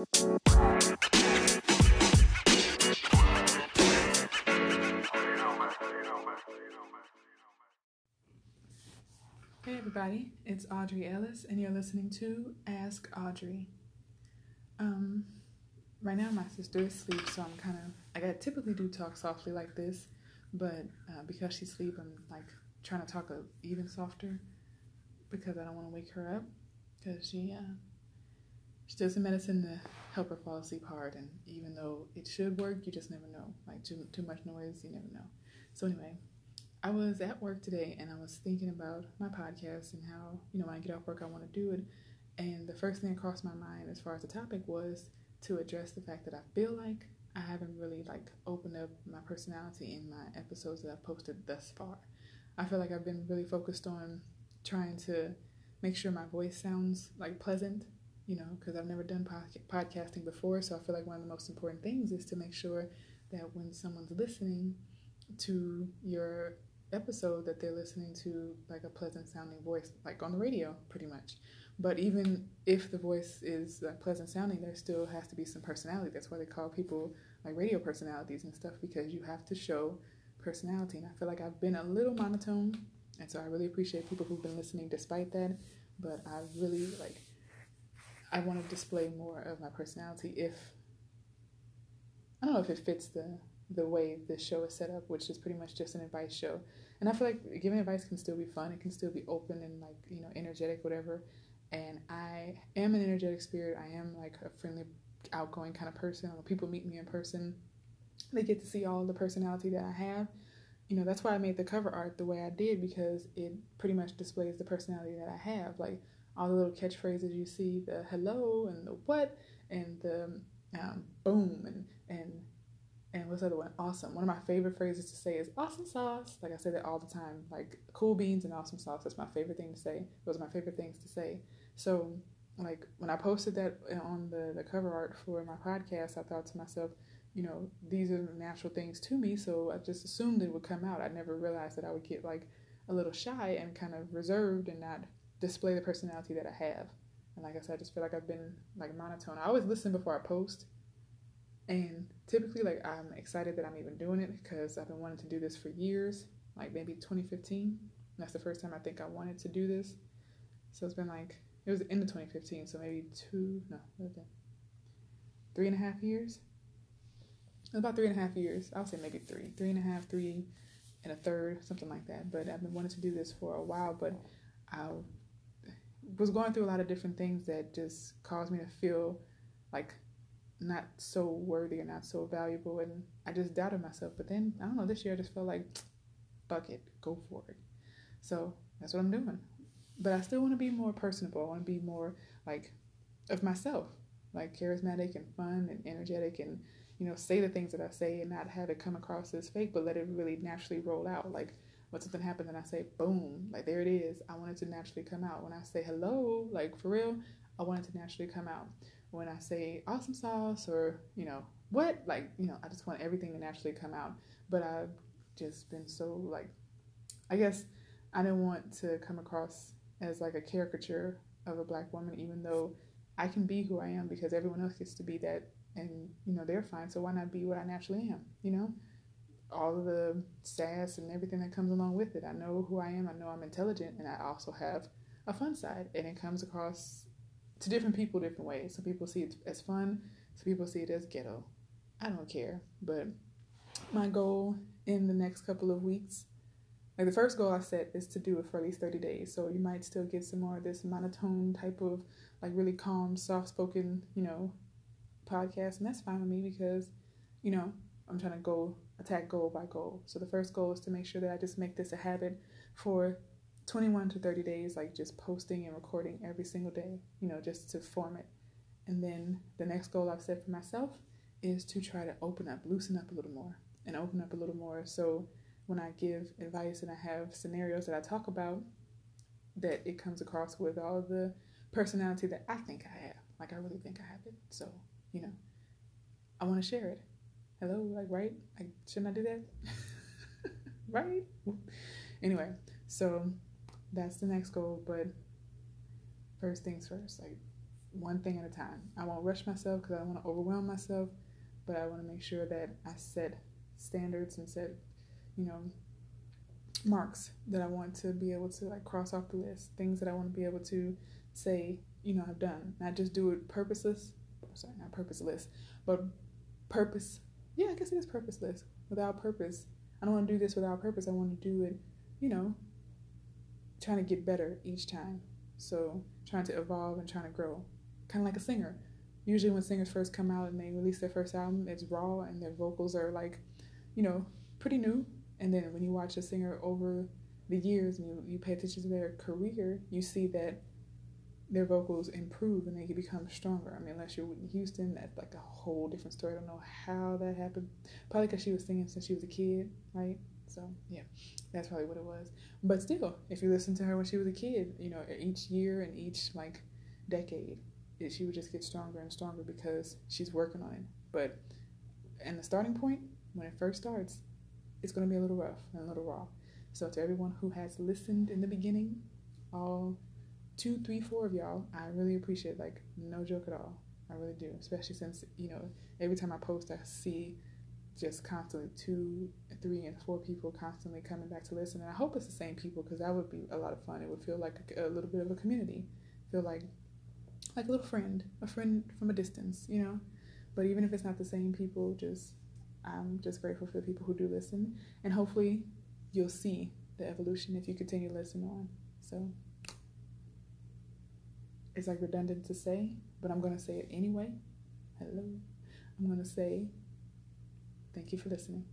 Hey everybody, it's Audrey Ellis, and you're listening to Ask Audrey. Um, right now my sister is asleep, so I'm kind of like I typically do talk softly like this, but uh, because she's asleep, I'm like trying to talk even softer because I don't want to wake her up because she uh, she does the medicine to help her fall asleep hard, and even though it should work, you just never know. Like too too much noise, you never know. So anyway, I was at work today and I was thinking about my podcast and how, you know, when I get off work, I want to do it. And the first thing that crossed my mind as far as the topic was to address the fact that I feel like I haven't really like opened up my personality in my episodes that I've posted thus far. I feel like I've been really focused on trying to make sure my voice sounds like pleasant, you know, because I've never done pod- podcasting before. So I feel like one of the most important things is to make sure that when someone's listening to your episode that they're listening to like a pleasant sounding voice, like on the radio, pretty much. But even if the voice is uh, pleasant sounding, there still has to be some personality. That's why they call people like radio personalities and stuff because you have to show personality. And I feel like I've been a little monotone, and so I really appreciate people who've been listening despite that. But I really like, I want to display more of my personality if I don't know if it fits the the way this show is set up, which is pretty much just an advice show. And I feel like giving advice can still be fun. It can still be open and like, you know, energetic, whatever. And I am an energetic spirit. I am like a friendly, outgoing kind of person. When people meet me in person, they get to see all the personality that I have. You know, that's why I made the cover art the way I did because it pretty much displays the personality that I have. Like all the little catchphrases you see, the hello and the what and the um, boom and, and and what's the other one? Awesome. One of my favorite phrases to say is awesome sauce. Like I say that all the time. Like cool beans and awesome sauce. That's my favorite thing to say. Those are my favorite things to say. So like when I posted that on the, the cover art for my podcast, I thought to myself, you know, these are natural things to me. So I just assumed it would come out. I never realized that I would get like a little shy and kind of reserved and not display the personality that I have. And like I said, I just feel like I've been like monotone. I always listen before I post and typically, like, I'm excited that I'm even doing it because I've been wanting to do this for years, like maybe 2015. That's the first time I think I wanted to do this. So it's been like, it was the end of 2015, so maybe two, no, three and a half years. About three and a half years. I'll say maybe three, three and a half, three and a third, something like that. But I've been wanting to do this for a while, but I was going through a lot of different things that just caused me to feel like not so worthy or not so valuable and I just doubted myself. But then I don't know, this year I just felt like fuck it, go for it. So that's what I'm doing. But I still want to be more personable. I want to be more like of myself, like charismatic and fun and energetic and you know, say the things that I say and not have it come across as fake, but let it really naturally roll out. Like when something happens and I say boom, like there it is. I want it to naturally come out. When I say hello, like for real, I want it to naturally come out when I say awesome sauce or, you know, what, like, you know, I just want everything to naturally come out. But I've just been so, like, I guess I didn't want to come across as like a caricature of a black woman, even though I can be who I am because everyone else gets to be that and, you know, they're fine. So why not be what I naturally am, you know? All of the sass and everything that comes along with it. I know who I am. I know I'm intelligent and I also have a fun side and it comes across to different people different ways. Some people see it as fun, some people see it as ghetto. I don't care. But my goal in the next couple of weeks, like the first goal I set is to do it for at least 30 days. So you might still get some more of this monotone type of like really calm, soft spoken, you know, podcast. And that's fine with me because, you know, I'm trying to go attack goal by goal. So the first goal is to make sure that I just make this a habit for 21 to 30 days, like just posting and recording every single day, you know, just to form it. And then the next goal I've set for myself is to try to open up, loosen up a little more, and open up a little more. So when I give advice and I have scenarios that I talk about, that it comes across with all the personality that I think I have. Like I really think I have it. So, you know, I want to share it. Hello, like right? Like shouldn't I do that? right? Anyway, so that's the next goal. But first things first, like one thing at a time. I won't rush myself because I don't want to overwhelm myself, but I want to make sure that I set standards and set, you know, marks that I want to be able to like cross off the list, things that I want to be able to say, you know, I've done. Not just do it purposeless, sorry, not purposeless, but purpose. Yeah, I guess it is purposeless. Without purpose. I don't want to do this without purpose. I want to do it, you know, trying to get better each time. So trying to evolve and trying to grow. Kind of like a singer. Usually when singers first come out and they release their first album, it's raw and their vocals are like, you know, pretty new. And then when you watch a singer over the years and you, you pay attention to their career, you see that their vocals improve and they can become stronger. I mean, unless you're Whitney Houston, that's like a whole different story. I don't know how that happened. Probably because she was singing since she was a kid, right? So, yeah, that's probably what it was. But still, if you listen to her when she was a kid, you know, each year and each like decade, it, she would just get stronger and stronger because she's working on it. But and the starting point, when it first starts, it's going to be a little rough and a little raw. So, to everyone who has listened in the beginning, all two, three, four of y'all, I really appreciate. Like, no joke at all. I really do. Especially since you know, every time I post, I see just constantly two, three, and four people constantly coming back to listen. And I hope it's the same people because that would be a lot of fun. It would feel like a, a little bit of a community. Feel like like a little friend, a friend from a distance, you know. But even if it's not the same people, just I'm just grateful for the people who do listen, and hopefully you'll see the evolution if you continue to listen on. So it's like redundant to say, but I'm going to say it anyway. Hello. I'm going to say thank you for listening.